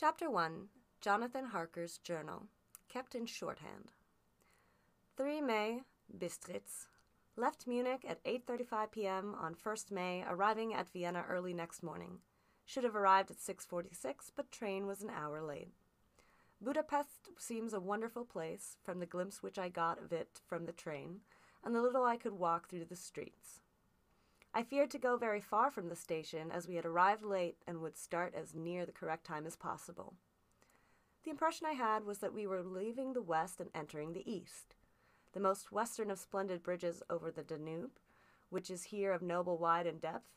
Chapter 1 Jonathan Harker's Journal, kept in shorthand. 3 May, Bistritz. Left Munich at 8:35 p.m. on 1st May, arriving at Vienna early next morning. Should have arrived at 6:46, but train was an hour late. Budapest seems a wonderful place from the glimpse which I got of it from the train, and the little I could walk through the streets. I feared to go very far from the station as we had arrived late and would start as near the correct time as possible. The impression I had was that we were leaving the west and entering the east. The most western of splendid bridges over the Danube, which is here of noble wide and depth,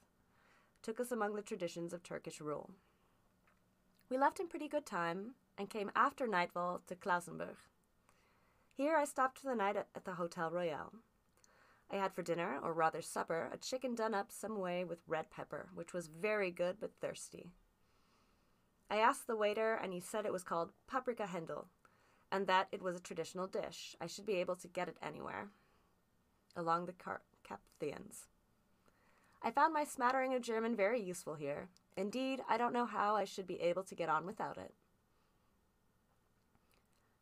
took us among the traditions of Turkish rule. We left in pretty good time and came after nightfall to Klausenburg. Here I stopped for the night at the Hotel Royal. I had for dinner, or rather supper, a chicken done up some way with red pepper, which was very good but thirsty. I asked the waiter, and he said it was called paprika hendl, and that it was a traditional dish. I should be able to get it anywhere along the Carpathians. I found my smattering of German very useful here. Indeed, I don't know how I should be able to get on without it.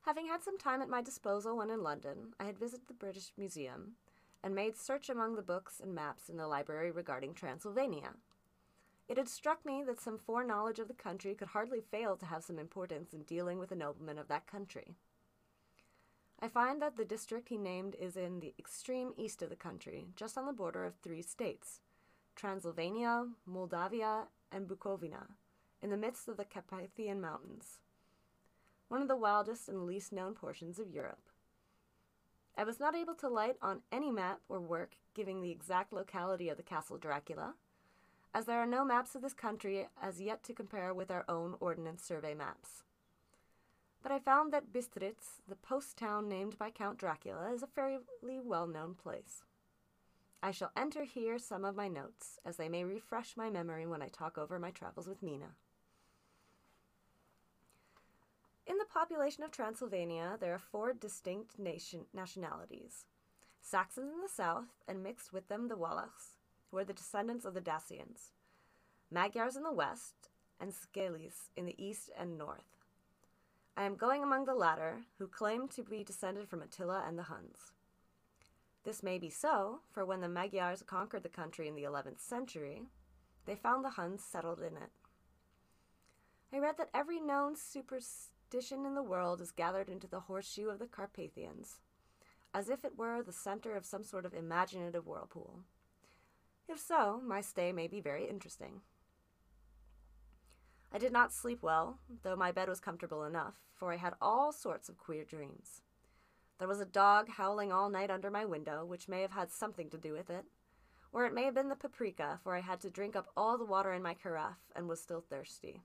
Having had some time at my disposal when in London, I had visited the British Museum and made search among the books and maps in the library regarding Transylvania. It had struck me that some foreknowledge of the country could hardly fail to have some importance in dealing with a nobleman of that country. I find that the district he named is in the extreme east of the country, just on the border of three states Transylvania, Moldavia, and Bukovina, in the midst of the Carpathian Mountains, one of the wildest and least known portions of Europe. I was not able to light on any map or work giving the exact locality of the Castle Dracula, as there are no maps of this country as yet to compare with our own Ordnance Survey maps. But I found that Bistritz, the post town named by Count Dracula, is a fairly well known place. I shall enter here some of my notes, as they may refresh my memory when I talk over my travels with Mina. In the population of Transylvania, there are four distinct nation- nationalities Saxons in the south, and mixed with them the Wallachs, who are the descendants of the Dacians, Magyars in the west, and Szekelys in the east and north. I am going among the latter, who claim to be descended from Attila and the Huns. This may be so, for when the Magyars conquered the country in the 11th century, they found the Huns settled in it. I read that every known superstition superstition in the world is gathered into the horseshoe of the Carpathians, as if it were the center of some sort of imaginative whirlpool. If so, my stay may be very interesting. I did not sleep well, though my bed was comfortable enough, for I had all sorts of queer dreams. There was a dog howling all night under my window, which may have had something to do with it, or it may have been the paprika, for I had to drink up all the water in my carafe and was still thirsty.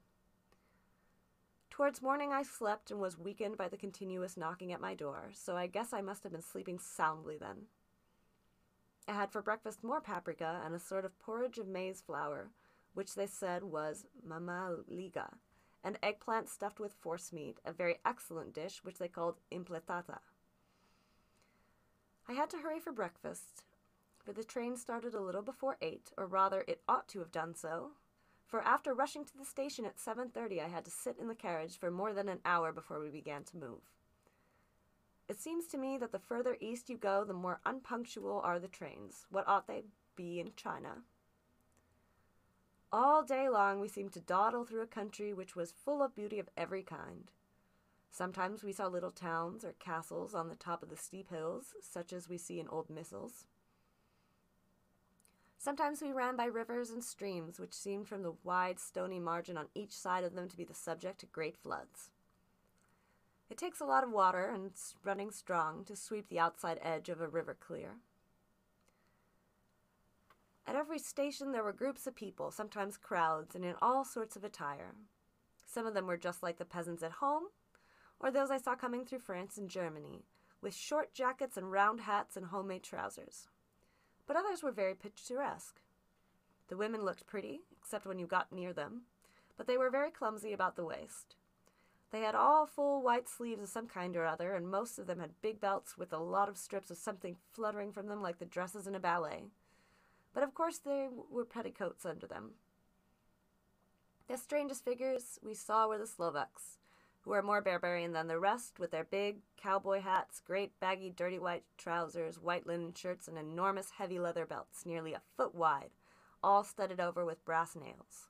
Towards morning, I slept and was weakened by the continuous knocking at my door, so I guess I must have been sleeping soundly then. I had for breakfast more paprika and a sort of porridge of maize flour, which they said was mamaliga, and eggplant stuffed with forcemeat, a very excellent dish which they called impletata. I had to hurry for breakfast, for the train started a little before eight, or rather, it ought to have done so, for after rushing to the station at 7:30 I had to sit in the carriage for more than an hour before we began to move. It seems to me that the further east you go, the more unpunctual are the trains. What ought they be in China? All day long we seemed to dawdle through a country which was full of beauty of every kind. Sometimes we saw little towns or castles on the top of the steep hills, such as we see in old missals. Sometimes we ran by rivers and streams, which seemed from the wide, stony margin on each side of them to be the subject to great floods. It takes a lot of water and running strong to sweep the outside edge of a river clear. At every station there were groups of people, sometimes crowds, and in all sorts of attire. Some of them were just like the peasants at home, or those I saw coming through France and Germany, with short jackets and round hats and homemade trousers but others were very picturesque. The women looked pretty, except when you got near them, but they were very clumsy about the waist. They had all full white sleeves of some kind or other, and most of them had big belts with a lot of strips of something fluttering from them like the dresses in a ballet. But of course there were petticoats under them. The strangest figures we saw were the Slovaks, who are more barbarian than the rest, with their big cowboy hats, great baggy dirty white trousers, white linen shirts, and enormous heavy leather belts, nearly a foot wide, all studded over with brass nails.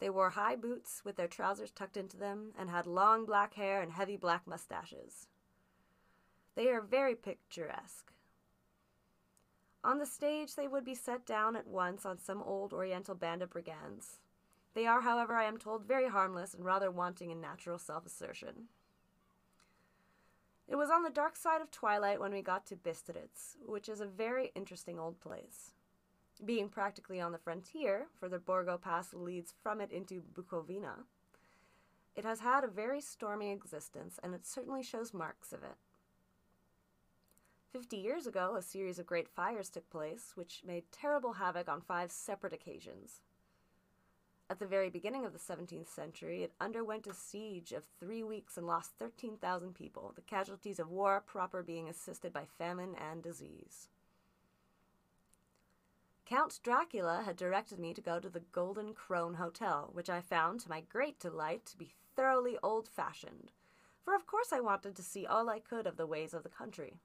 They wore high boots with their trousers tucked into them, and had long black hair and heavy black mustaches. They are very picturesque. On the stage, they would be set down at once on some old Oriental band of brigands. They are, however, I am told, very harmless and rather wanting in natural self assertion. It was on the dark side of twilight when we got to Bistritz, which is a very interesting old place. Being practically on the frontier, for the Borgo Pass leads from it into Bukovina, it has had a very stormy existence, and it certainly shows marks of it. Fifty years ago, a series of great fires took place, which made terrible havoc on five separate occasions. At the very beginning of the 17th century, it underwent a siege of three weeks and lost 13,000 people, the casualties of war proper being assisted by famine and disease. Count Dracula had directed me to go to the Golden Krone Hotel, which I found, to my great delight, to be thoroughly old fashioned, for of course I wanted to see all I could of the ways of the country.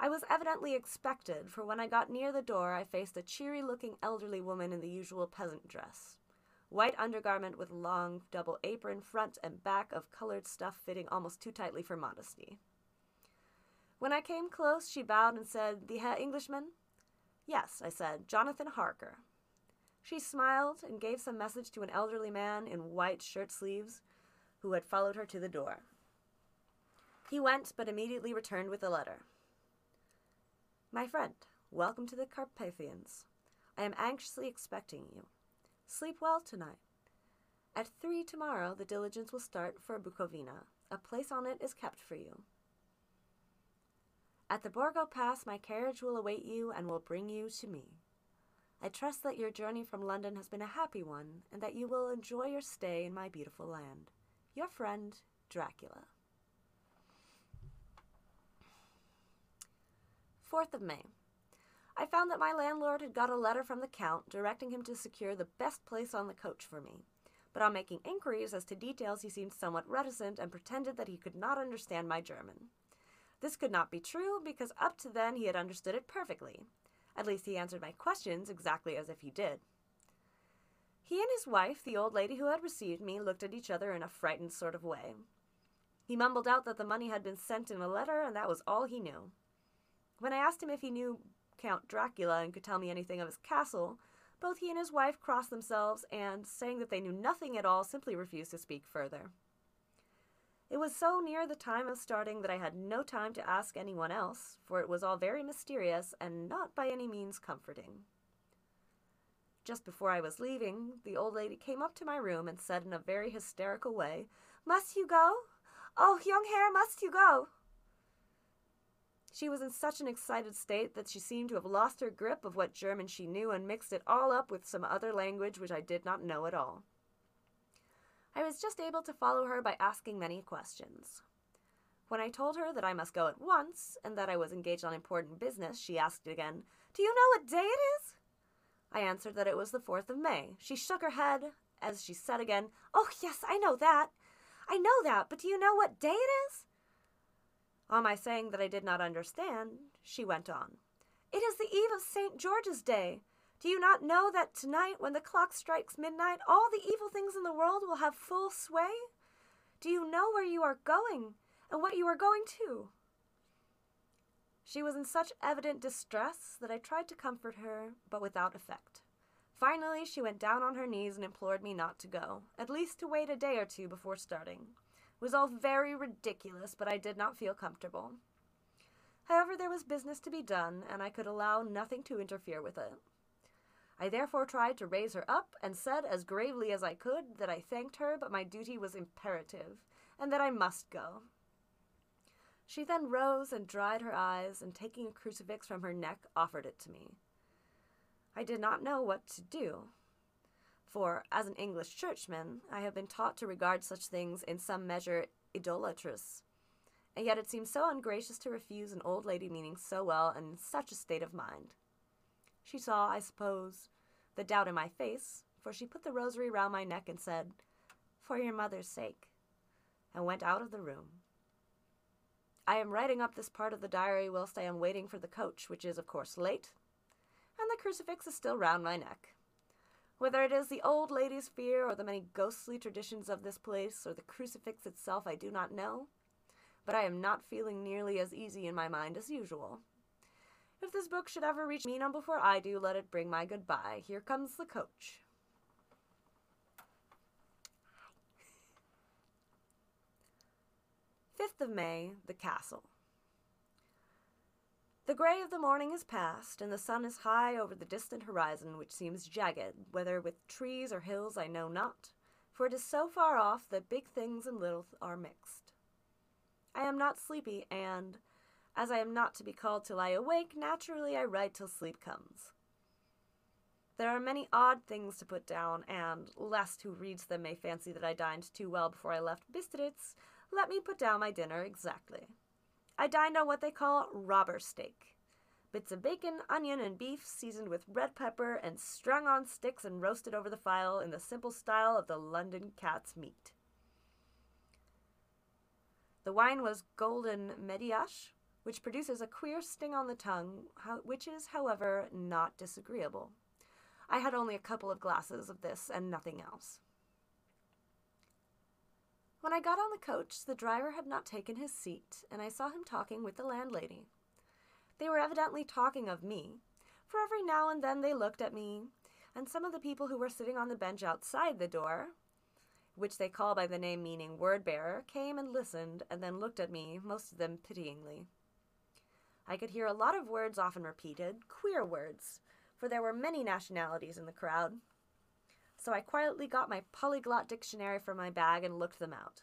I was evidently expected, for when I got near the door, I faced a cheery looking elderly woman in the usual peasant dress. White undergarment with long double apron, front and back of colored stuff fitting almost too tightly for modesty. When I came close, she bowed and said, The Herr Englishman? Yes, I said, Jonathan Harker. She smiled and gave some message to an elderly man in white shirt sleeves who had followed her to the door. He went, but immediately returned with a letter. My friend, welcome to the Carpathians. I am anxiously expecting you. Sleep well tonight. At three tomorrow, the diligence will start for Bukovina. A place on it is kept for you. At the Borgo Pass, my carriage will await you and will bring you to me. I trust that your journey from London has been a happy one and that you will enjoy your stay in my beautiful land. Your friend, Dracula. 4th of May. I found that my landlord had got a letter from the Count directing him to secure the best place on the coach for me. But on making inquiries as to details, he seemed somewhat reticent and pretended that he could not understand my German. This could not be true because up to then he had understood it perfectly. At least he answered my questions exactly as if he did. He and his wife, the old lady who had received me, looked at each other in a frightened sort of way. He mumbled out that the money had been sent in a letter, and that was all he knew. When I asked him if he knew Count Dracula and could tell me anything of his castle, both he and his wife crossed themselves and, saying that they knew nothing at all, simply refused to speak further. It was so near the time of starting that I had no time to ask anyone else, for it was all very mysterious and not by any means comforting. Just before I was leaving, the old lady came up to my room and said in a very hysterical way, Must you go? Oh, young Herr, must you go? She was in such an excited state that she seemed to have lost her grip of what German she knew and mixed it all up with some other language which I did not know at all. I was just able to follow her by asking many questions. When I told her that I must go at once and that I was engaged on important business, she asked again, Do you know what day it is? I answered that it was the 4th of May. She shook her head as she said again, Oh, yes, I know that. I know that, but do you know what day it is? On my saying that I did not understand, she went on. It is the eve of St. George's Day. Do you not know that tonight, when the clock strikes midnight, all the evil things in the world will have full sway? Do you know where you are going and what you are going to? She was in such evident distress that I tried to comfort her, but without effect. Finally, she went down on her knees and implored me not to go, at least to wait a day or two before starting. Was all very ridiculous, but I did not feel comfortable. However, there was business to be done, and I could allow nothing to interfere with it. I therefore tried to raise her up and said as gravely as I could that I thanked her, but my duty was imperative, and that I must go. She then rose and dried her eyes, and taking a crucifix from her neck, offered it to me. I did not know what to do for as an English churchman, I have been taught to regard such things in some measure idolatrous. And yet it seems so ungracious to refuse an old lady meaning so well and in such a state of mind. She saw, I suppose, the doubt in my face, for she put the rosary round my neck and said, For your mother's sake, and went out of the room. I am writing up this part of the diary whilst I am waiting for the coach, which is, of course, late, and the crucifix is still round my neck. Whether it is the old lady's fear or the many ghostly traditions of this place or the crucifix itself, I do not know, but I am not feeling nearly as easy in my mind as usual. If this book should ever reach Mina before I do, let it bring my goodbye. Here comes the coach. 5th of May, the castle. The gray of the morning is past, and the sun is high over the distant horizon, which seems jagged, whether with trees or hills I know not, for it is so far off that big things and little are mixed. I am not sleepy, and, as I am not to be called till I awake, naturally I write till sleep comes. There are many odd things to put down, and, lest who reads them may fancy that I dined too well before I left Bistritz, let me put down my dinner exactly. I dined on what they call robber steak. Bits of bacon, onion, and beef seasoned with red pepper and strung on sticks and roasted over the fire in the simple style of the London cat's meat. The wine was Golden Mediasch, which produces a queer sting on the tongue, which is, however, not disagreeable. I had only a couple of glasses of this and nothing else. When I got on the coach, the driver had not taken his seat, and I saw him talking with the landlady. They were evidently talking of me, for every now and then they looked at me, and some of the people who were sitting on the bench outside the door, which they call by the name meaning word bearer, came and listened, and then looked at me, most of them pityingly. I could hear a lot of words often repeated, queer words, for there were many nationalities in the crowd so I quietly got my polyglot dictionary from my bag and looked them out.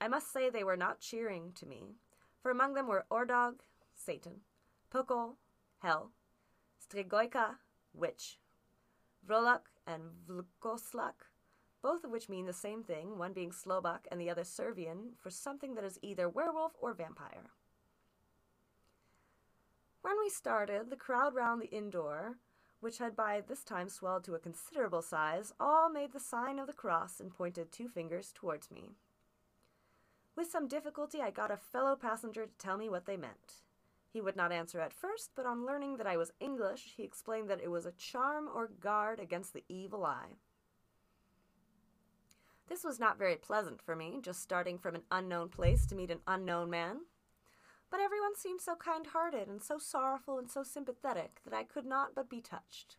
I must say they were not cheering to me, for among them were Ordog, Satan, Pokol, Hell, Stregoica, Witch, Vrolok, and Vlkoslak, both of which mean the same thing, one being Slovak and the other Servian, for something that is either werewolf or vampire. When we started, the crowd round the inn door which had by this time swelled to a considerable size, all made the sign of the cross and pointed two fingers towards me. With some difficulty, I got a fellow passenger to tell me what they meant. He would not answer at first, but on learning that I was English, he explained that it was a charm or guard against the evil eye. This was not very pleasant for me, just starting from an unknown place to meet an unknown man. But everyone seemed so kind hearted and so sorrowful and so sympathetic that I could not but be touched.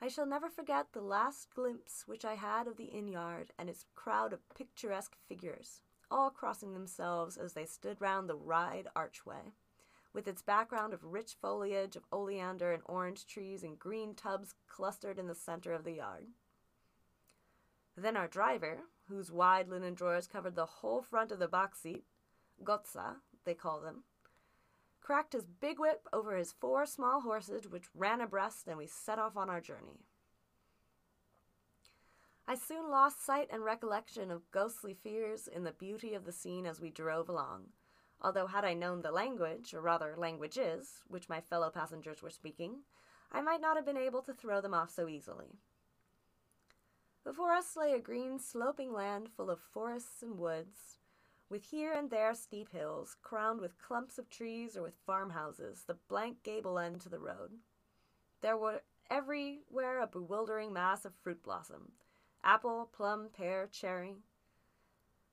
I shall never forget the last glimpse which I had of the inn yard and its crowd of picturesque figures, all crossing themselves as they stood round the wide archway, with its background of rich foliage of oleander and orange trees and green tubs clustered in the center of the yard. Then our driver, whose wide linen drawers covered the whole front of the box seat, Gotza, they call them, cracked his big whip over his four small horses, which ran abreast, and we set off on our journey. I soon lost sight and recollection of ghostly fears in the beauty of the scene as we drove along, although had I known the language, or rather languages, which my fellow passengers were speaking, I might not have been able to throw them off so easily. Before us lay a green sloping land full of forests and woods, with here and there steep hills, crowned with clumps of trees or with farmhouses, the blank gable end to the road. There were everywhere a bewildering mass of fruit blossom apple, plum, pear, cherry.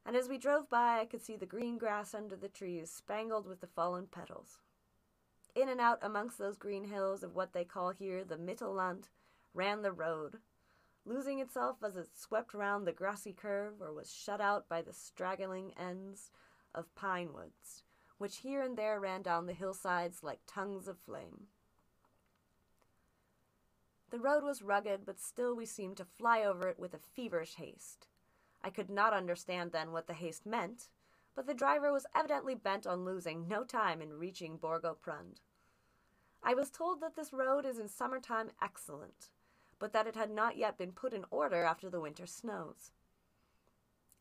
And as we drove by, I could see the green grass under the trees, spangled with the fallen petals. In and out amongst those green hills of what they call here the Mittelland ran the road, losing itself as it swept round the grassy curve or was shut out by the straggling ends of pine woods, which here and there ran down the hillsides like tongues of flame. The road was rugged, but still we seemed to fly over it with a feverish haste. I could not understand then what the haste meant, but the driver was evidently bent on losing no time in reaching Borgo Prund. I was told that this road is in summertime excellent, but that it had not yet been put in order after the winter snows.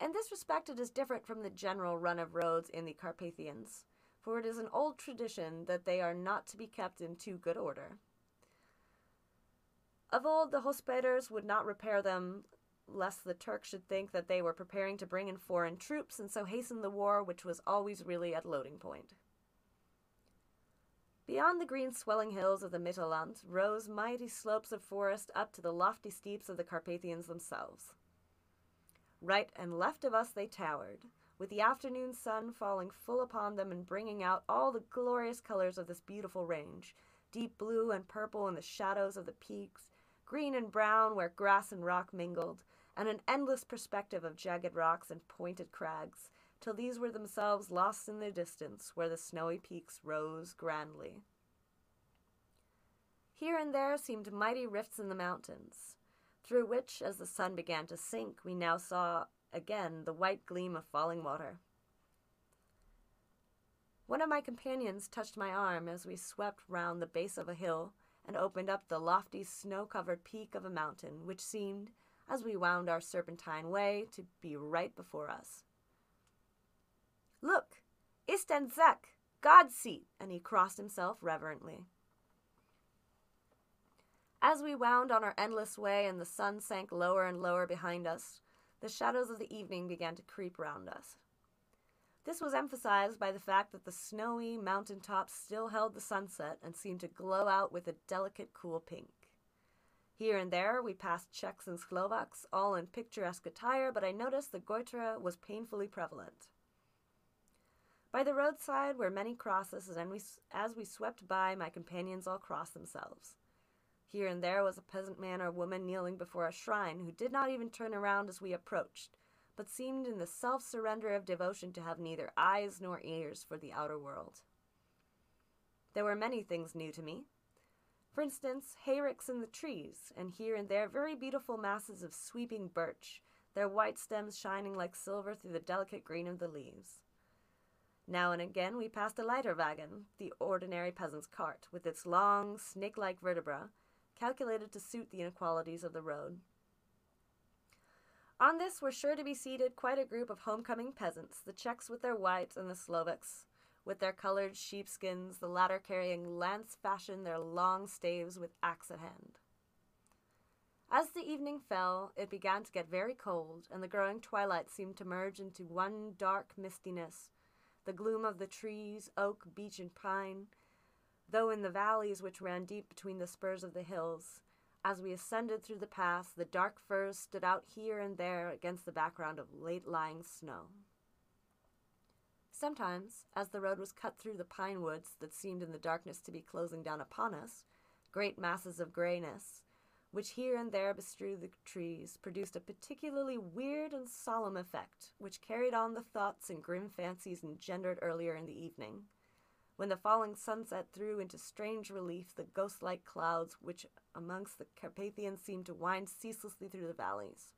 In this respect, it is different from the general run of roads in the Carpathians, for it is an old tradition that they are not to be kept in too good order. Of old, the Hospadars would not repair them, lest the Turks should think that they were preparing to bring in foreign troops and so hasten the war which was always really at loading point. Beyond the green swelling hills of the Mittelland rose mighty slopes of forest up to the lofty steeps of the Carpathians themselves. Right and left of us they towered, with the afternoon sun falling full upon them and bringing out all the glorious colors of this beautiful range deep blue and purple in the shadows of the peaks, green and brown where grass and rock mingled, and an endless perspective of jagged rocks and pointed crags, till these were themselves lost in the distance where the snowy peaks rose grandly. Here and there seemed mighty rifts in the mountains, through which, as the sun began to sink, we now saw again the white gleam of falling water. One of my companions touched my arm as we swept round the base of a hill and opened up the lofty snow covered peak of a mountain, which seemed, as we wound our serpentine way, to be right before us. Look, Isten szek, God's seat, and he crossed himself reverently. As we wound on our endless way and the sun sank lower and lower behind us, the shadows of the evening began to creep round us. This was emphasized by the fact that the snowy mountain tops still held the sunset and seemed to glow out with a delicate, cool pink. Here and there we passed Czechs and Slovaks, all in picturesque attire, but I noticed the goitre was painfully prevalent. By the roadside were many crosses, and we, as we swept by, my companions all crossed themselves. Here and there was a peasant man or woman kneeling before a shrine who did not even turn around as we approached, but seemed in the self surrender of devotion to have neither eyes nor ears for the outer world. There were many things new to me. For instance, hayricks in the trees, and here and there very beautiful masses of sweeping birch, their white stems shining like silver through the delicate green of the leaves. Now and again we passed a lighter wagon, the ordinary peasant's cart, with its long, snake like vertebra, calculated to suit the inequalities of the road. On this were sure to be seated quite a group of homecoming peasants, the Czechs with their white and the Slovaks with their colored sheepskins, the latter carrying lance fashion their long staves with axe at hand. As the evening fell, it began to get very cold, and the growing twilight seemed to merge into one dark mistiness, the gloom of the trees, oak, beech, and pine, though in the valleys which ran deep between the spurs of the hills, as we ascended through the pass, the dark firs stood out here and there against the background of late lying snow. Sometimes, as the road was cut through the pine woods that seemed in the darkness to be closing down upon us, great masses of grayness, which here and there bestrewed the trees, produced a particularly weird and solemn effect, which carried on the thoughts and grim fancies engendered earlier in the evening when the falling sunset threw into strange relief the ghost like clouds which amongst the Carpathians seemed to wind ceaselessly through the valleys.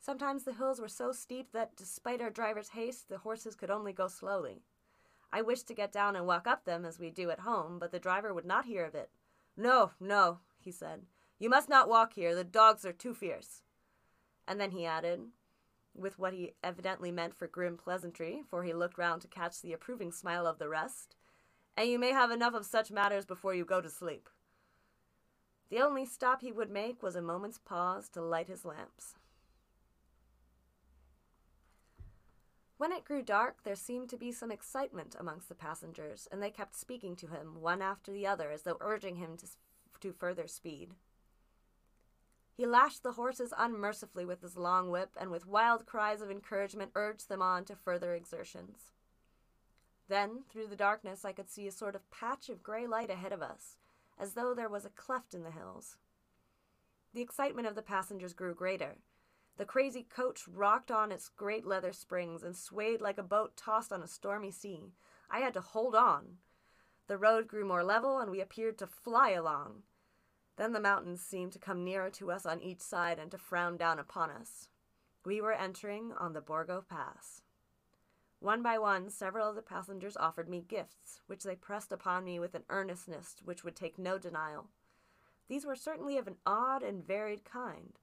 Sometimes the hills were so steep that, despite our driver's haste, the horses could only go slowly. I wished to get down and walk up them as we do at home, but the driver would not hear of it. No, no, he said. You must not walk here. The dogs are too fierce. And then he added, with what he evidently meant for grim pleasantry, for he looked round to catch the approving smile of the rest, and you may have enough of such matters before you go to sleep. The only stop he would make was a moment's pause to light his lamps. When it grew dark, there seemed to be some excitement amongst the passengers, and they kept speaking to him, one after the other, as though urging him to, to further speed. He lashed the horses unmercifully with his long whip, and with wild cries of encouragement urged them on to further exertions. Then, through the darkness, I could see a sort of patch of gray light ahead of us, as though there was a cleft in the hills. The excitement of the passengers grew greater. The crazy coach rocked on its great leather springs and swayed like a boat tossed on a stormy sea. I had to hold on. The road grew more level, and we appeared to fly along. Then the mountains seemed to come nearer to us on each side and to frown down upon us. We were entering on the Borgo Pass. One by one, several of the passengers offered me gifts, which they pressed upon me with an earnestness which would take no denial. These were certainly of an odd and varied kind,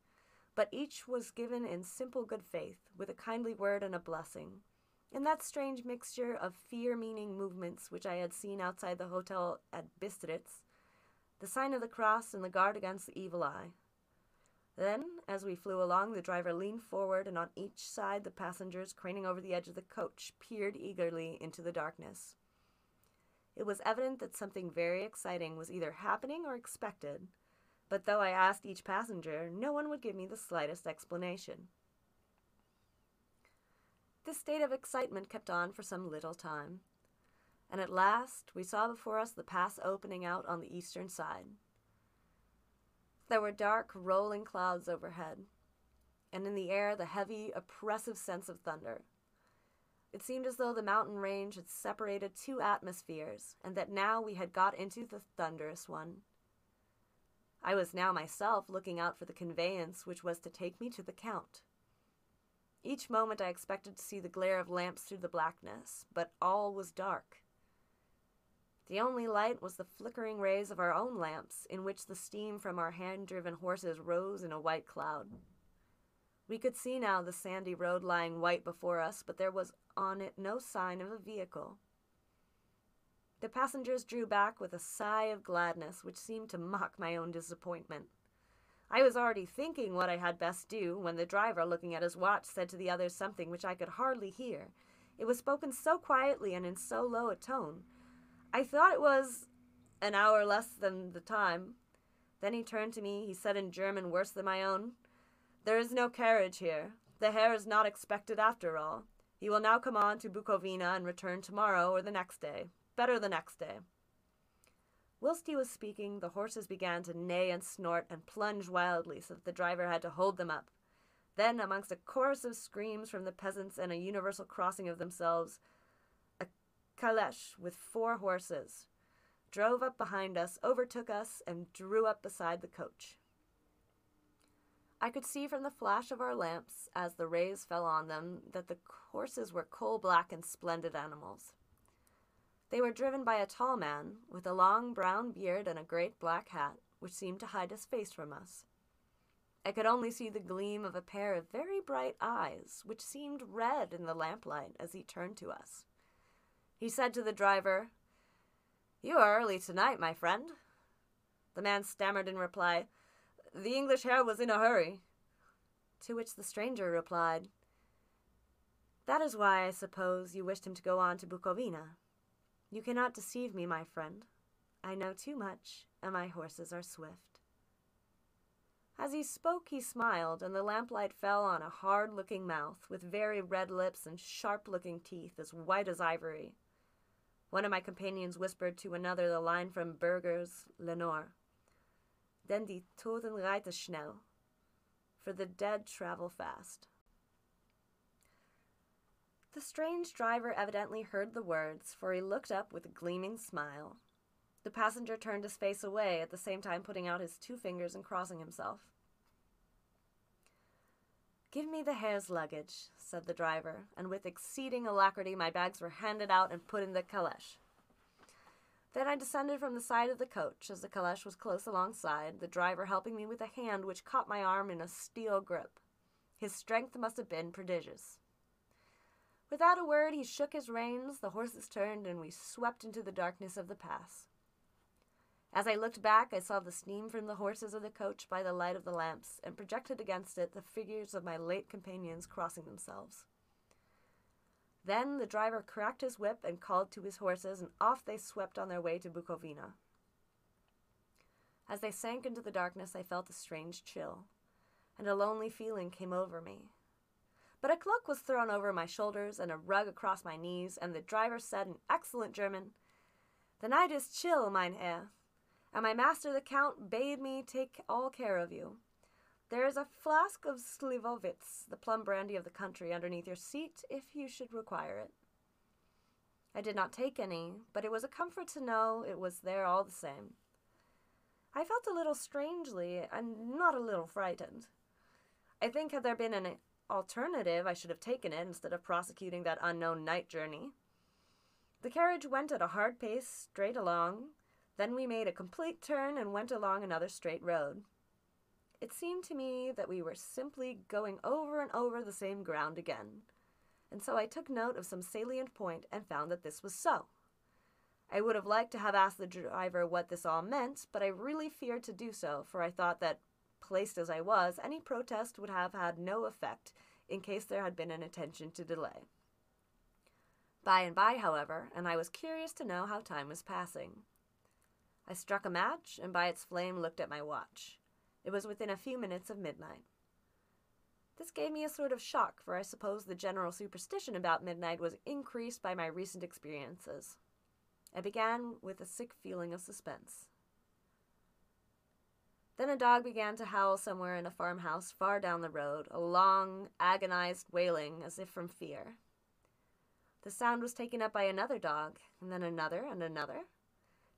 but each was given in simple good faith, with a kindly word and a blessing. In that strange mixture of fear meaning movements which I had seen outside the hotel at Bistritz, the sign of the cross and the guard against the evil eye. Then, as we flew along, the driver leaned forward, and on each side the passengers, craning over the edge of the coach, peered eagerly into the darkness. It was evident that something very exciting was either happening or expected, but though I asked each passenger, no one would give me the slightest explanation. This state of excitement kept on for some little time, and at last we saw before us the pass opening out on the eastern side. There were dark, rolling clouds overhead, and in the air the heavy, oppressive sense of thunder. It seemed as though the mountain range had separated two atmospheres, and that now we had got into the thunderous one. I was now myself looking out for the conveyance which was to take me to the Count. Each moment I expected to see the glare of lamps through the blackness, but all was dark. The only light was the flickering rays of our own lamps, in which the steam from our hand driven horses rose in a white cloud. We could see now the sandy road lying white before us, but there was on it no sign of a vehicle. The passengers drew back with a sigh of gladness which seemed to mock my own disappointment. I was already thinking what I had best do when the driver, looking at his watch, said to the others something which I could hardly hear. It was spoken so quietly and in so low a tone. I thought it was an hour less than the time. Then he turned to me. He said in German worse than my own, There is no carriage here. The Herr is not expected after all. He will now come on to Bukovina and return tomorrow or the next day. Better the next day. Whilst he was speaking, the horses began to neigh and snort and plunge wildly so that the driver had to hold them up. Then, amongst a chorus of screams from the peasants and a universal crossing of themselves, caleche with four horses drove up behind us, overtook us, and drew up beside the coach. I could see from the flash of our lamps, as the rays fell on them, that the horses were coal black and splendid animals. They were driven by a tall man, with a long brown beard and a great black hat, which seemed to hide his face from us. I could only see the gleam of a pair of very bright eyes, which seemed red in the lamplight as he turned to us. He said to the driver, You are early tonight, my friend. The man stammered in reply, The English Herr was in a hurry. To which the stranger replied, That is why, I suppose, you wished him to go on to Bukovina. You cannot deceive me, my friend. I know too much, and my horses are swift. As he spoke, he smiled, and the lamplight fell on a hard looking mouth, with very red lips and sharp looking teeth, as white as ivory. One of my companions whispered to another the line from Bürger's Lenore. Denn die Toten reiten schnell, for the dead travel fast. The strange driver evidently heard the words, for he looked up with a gleaming smile. The passenger turned his face away, at the same time putting out his two fingers and crossing himself. Give me the Herr's luggage, said the driver, and with exceeding alacrity my bags were handed out and put in the caleche. Then I descended from the side of the coach, as the caleche was close alongside, the driver helping me with a hand which caught my arm in a steel grip. His strength must have been prodigious. Without a word, he shook his reins, the horses turned, and we swept into the darkness of the pass. As I looked back, I saw the steam from the horses of the coach by the light of the lamps, and projected against it the figures of my late companions crossing themselves. Then the driver cracked his whip and called to his horses, and off they swept on their way to Bukovina. As they sank into the darkness, I felt a strange chill, and a lonely feeling came over me. But a cloak was thrown over my shoulders and a rug across my knees, and the driver said in excellent German, The night is chill, mein Herr, and my master the Count bade me take all care of you. There is a flask of Slivovitz, the plum brandy of the country, underneath your seat if you should require it. I did not take any, but it was a comfort to know it was there all the same. I felt a little strangely and not a little frightened. I think had there been an alternative, I should have taken it instead of prosecuting that unknown night journey. The carriage went at a hard pace straight along. Then we made a complete turn and went along another straight road. It seemed to me that we were simply going over and over the same ground again, and so I took note of some salient point and found that this was so. I would have liked to have asked the driver what this all meant, but I really feared to do so, for I thought that, placed as I was, any protest would have had no effect in case there had been an intention to delay. By and by, however, and I was curious to know how time was passing. I struck a match, and by its flame looked at my watch. It was within a few minutes of midnight. This gave me a sort of shock, for I suppose the general superstition about midnight was increased by my recent experiences. I began with a sick feeling of suspense. Then a dog began to howl somewhere in a farmhouse far down the road, a long, agonized wailing as if from fear. The sound was taken up by another dog, and then another and another,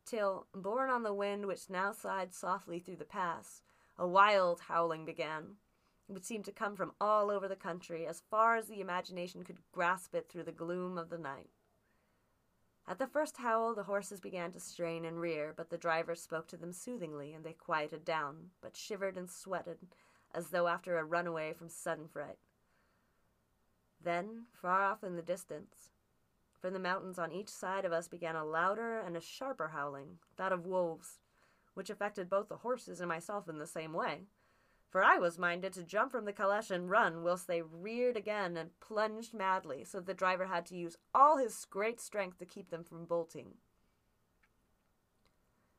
till, borne on the wind which now sighed softly through the pass, a wild howling began, which seemed to come from all over the country, as far as the imagination could grasp it through the gloom of the night. At the first howl, the horses began to strain and rear, but the driver spoke to them soothingly, and they quieted down, but shivered and sweated, as though after a runaway from sudden fright. Then, far off in the distance, from the mountains on each side of us began a louder and a sharper howling, that of wolves, which affected both the horses and myself in the same way for I was minded to jump from the caleche and run, whilst they reared again and plunged madly, so that the driver had to use all his great strength to keep them from bolting.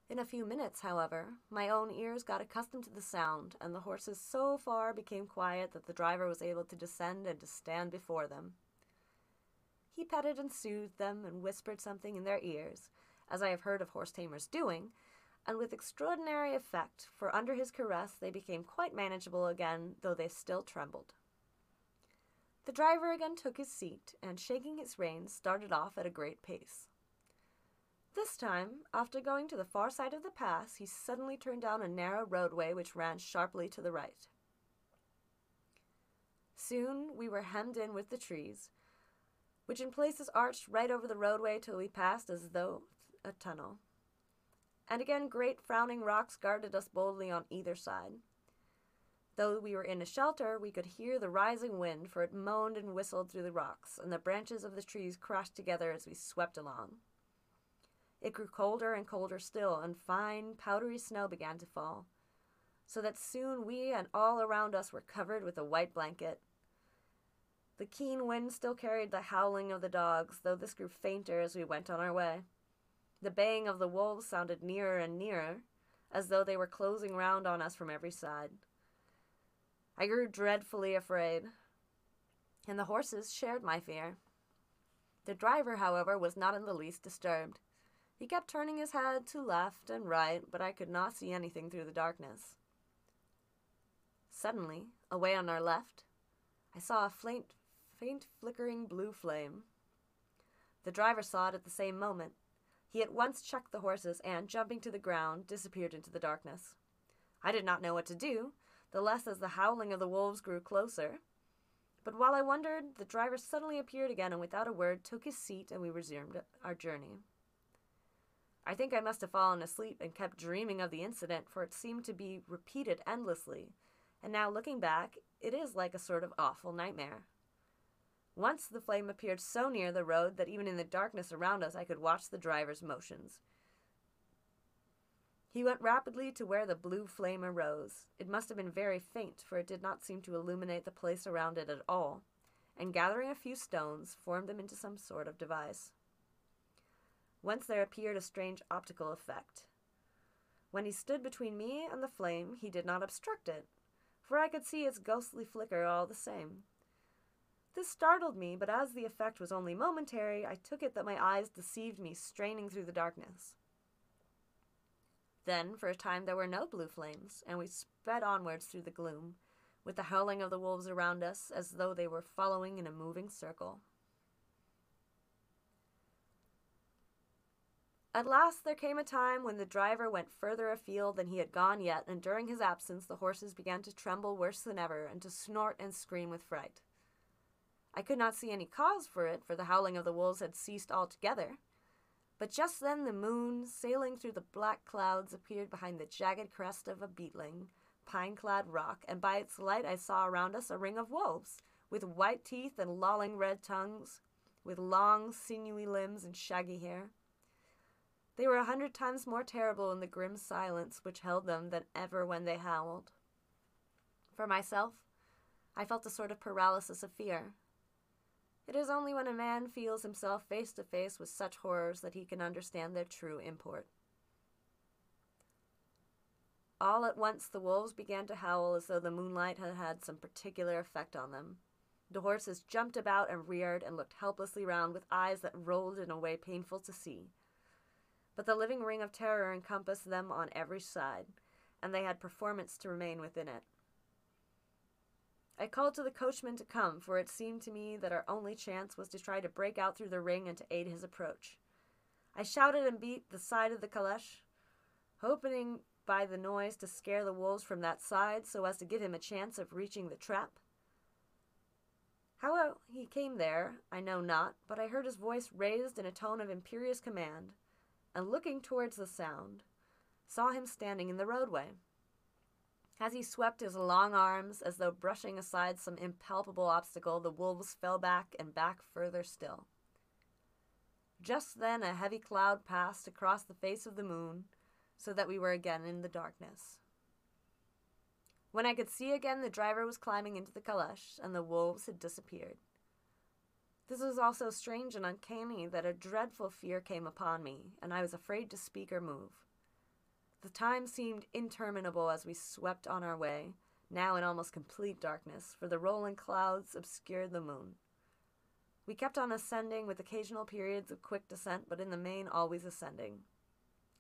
In a few minutes, however, my own ears got accustomed to the sound, and the horses so far became quiet that the driver was able to descend and to stand before them. He petted and soothed them and whispered something in their ears, as I have heard of horse tamers doing, and with extraordinary effect, for under his caress they became quite manageable again, though they still trembled. The driver again took his seat, and shaking his reins, started off at a great pace. This time, after going to the far side of the pass, he suddenly turned down a narrow roadway which ran sharply to the right. Soon we were hemmed in with the trees, which in places arched right over the roadway till we passed as though a tunnel and again great frowning rocks guarded us boldly on either side. Though we were in a shelter, we could hear the rising wind, for it moaned and whistled through the rocks, and the branches of the trees crashed together as we swept along. It grew colder and colder still, and fine, powdery snow began to fall, so that soon we and all around us were covered with a white blanket. The keen wind still carried the howling of the dogs, though this grew fainter as we went on our way. The baying of the wolves sounded nearer and nearer, as though they were closing round on us from every side. I grew dreadfully afraid, and the horses shared my fear. The driver, however, was not in the least disturbed. He kept turning his head to left and right, but I could not see anything through the darkness. Suddenly, away on our left, I saw a faint, faint flickering blue flame. The driver saw it at the same moment, he at once checked the horses and, jumping to the ground, disappeared into the darkness. I did not know what to do, the less as the howling of the wolves grew closer. But while I wondered, the driver suddenly appeared again and without a word took his seat and we resumed our journey. I think I must have fallen asleep and kept dreaming of the incident, for it seemed to be repeated endlessly, and now looking back, it is like a sort of awful nightmare. Once the flame appeared so near the road that even in the darkness around us I could watch the driver's motions. He went rapidly to where the blue flame arose. It must have been very faint, for it did not seem to illuminate the place around it at all, and gathering a few stones, formed them into some sort of device. Once there appeared a strange optical effect. When he stood between me and the flame, he did not obstruct it, for I could see its ghostly flicker all the same. This startled me, but as the effect was only momentary, I took it that my eyes deceived me, straining through the darkness. Then, for a time, there were no blue flames, and we sped onwards through the gloom, with the howling of the wolves around us as though they were following in a moving circle. At last there came a time when the driver went further afield than he had gone yet, and during his absence the horses began to tremble worse than ever, and to snort and scream with fright. I could not see any cause for it, for the howling of the wolves had ceased altogether. But just then the moon, sailing through the black clouds, appeared behind the jagged crest of a beetling, pine clad rock, and by its light I saw around us a ring of wolves, with white teeth and lolling red tongues, with long, sinewy limbs and shaggy hair. They were a hundred times more terrible in the grim silence which held them than ever when they howled. For myself, I felt a sort of paralysis of fear. It is only when a man feels himself face to face with such horrors that he can understand their true import. All at once the wolves began to howl as though the moonlight had had some particular effect on them. The horses jumped about and reared and looked helplessly round with eyes that rolled in a way painful to see. But the living ring of terror encompassed them on every side, and they had performance to remain within it. I called to the coachman to come, for it seemed to me that our only chance was to try to break out through the ring and to aid his approach. I shouted and beat the side of the caleche, hoping by the noise to scare the wolves from that side so as to give him a chance of reaching the trap. How he came there, I know not, but I heard his voice raised in a tone of imperious command, and looking towards the sound, saw him standing in the roadway. As he swept his long arms as though brushing aside some impalpable obstacle, the wolves fell back and back further still. Just then a heavy cloud passed across the face of the moon, so that we were again in the darkness. When I could see again, the driver was climbing into the caleche, and the wolves had disappeared. This was all so strange and uncanny that a dreadful fear came upon me, and I was afraid to speak or move. The time seemed interminable as we swept on our way, now in almost complete darkness, for the rolling clouds obscured the moon. We kept on ascending with occasional periods of quick descent, but in the main always ascending.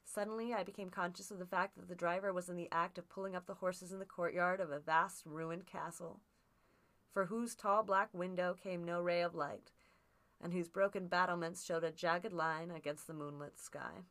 Suddenly, I became conscious of the fact that the driver was in the act of pulling up the horses in the courtyard of a vast ruined castle, for whose tall black window came no ray of light, and whose broken battlements showed a jagged line against the moonlit sky.